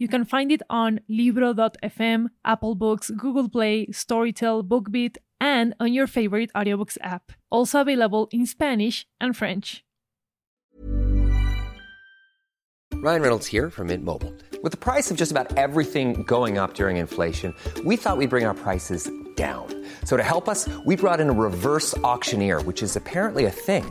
You can find it on Libro.fm, Apple Books, Google Play, Storytel, BookBeat, and on your favorite audiobooks app. Also available in Spanish and French. Ryan Reynolds here from Mint Mobile. With the price of just about everything going up during inflation, we thought we'd bring our prices down. So to help us, we brought in a reverse auctioneer, which is apparently a thing.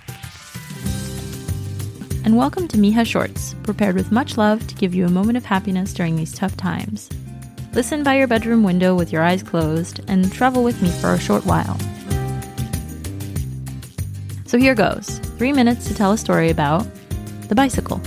And welcome to Mija Shorts, prepared with much love to give you a moment of happiness during these tough times. Listen by your bedroom window with your eyes closed and travel with me for a short while. So here goes three minutes to tell a story about the bicycle.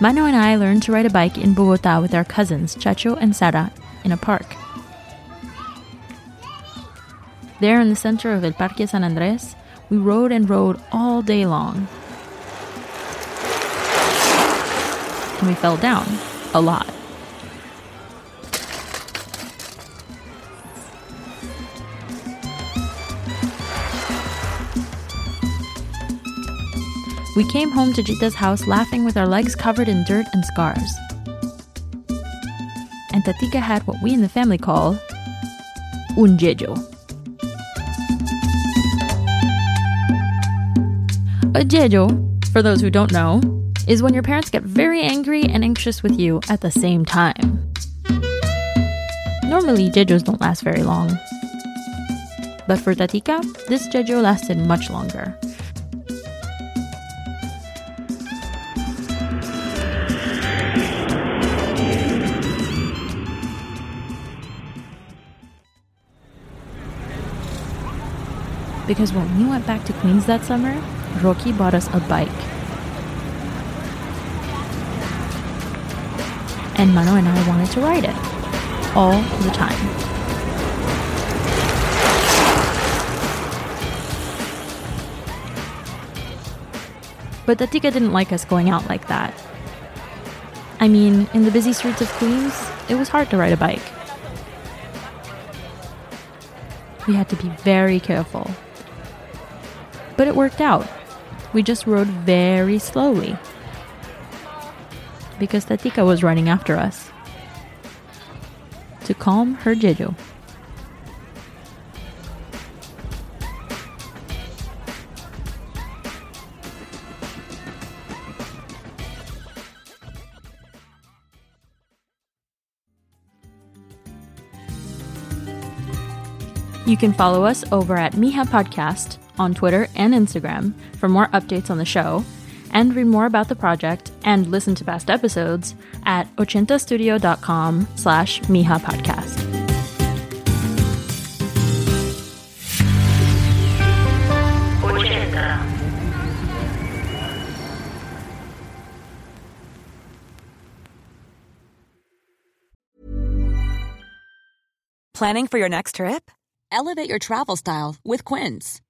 Mano and I learned to ride a bike in Bogota with our cousins Chacho and Sara in a park. There in the center of El Parque San Andres, we rode and rode all day long. And we fell down a lot. We came home to Jita's house laughing with our legs covered in dirt and scars. And Tatika had what we in the family call un jejo. A jejo, for those who don't know, is when your parents get very angry and anxious with you at the same time. Normally, jejos don't last very long. But for Tatika, this jejo lasted much longer. Because when we went back to Queens that summer, Rocky bought us a bike. And Mano and I wanted to ride it all the time. But Tatika didn't like us going out like that. I mean, in the busy streets of Queens, it was hard to ride a bike. We had to be very careful but it worked out. We just rode very slowly because Tatika was running after us to calm her jeju. You can follow us over at Mija Podcast on Twitter and Instagram for more updates on the show, and read more about the project and listen to past episodes at ochentastudio.com slash Mija Podcast. Planning for your next trip? Elevate your travel style with Quince.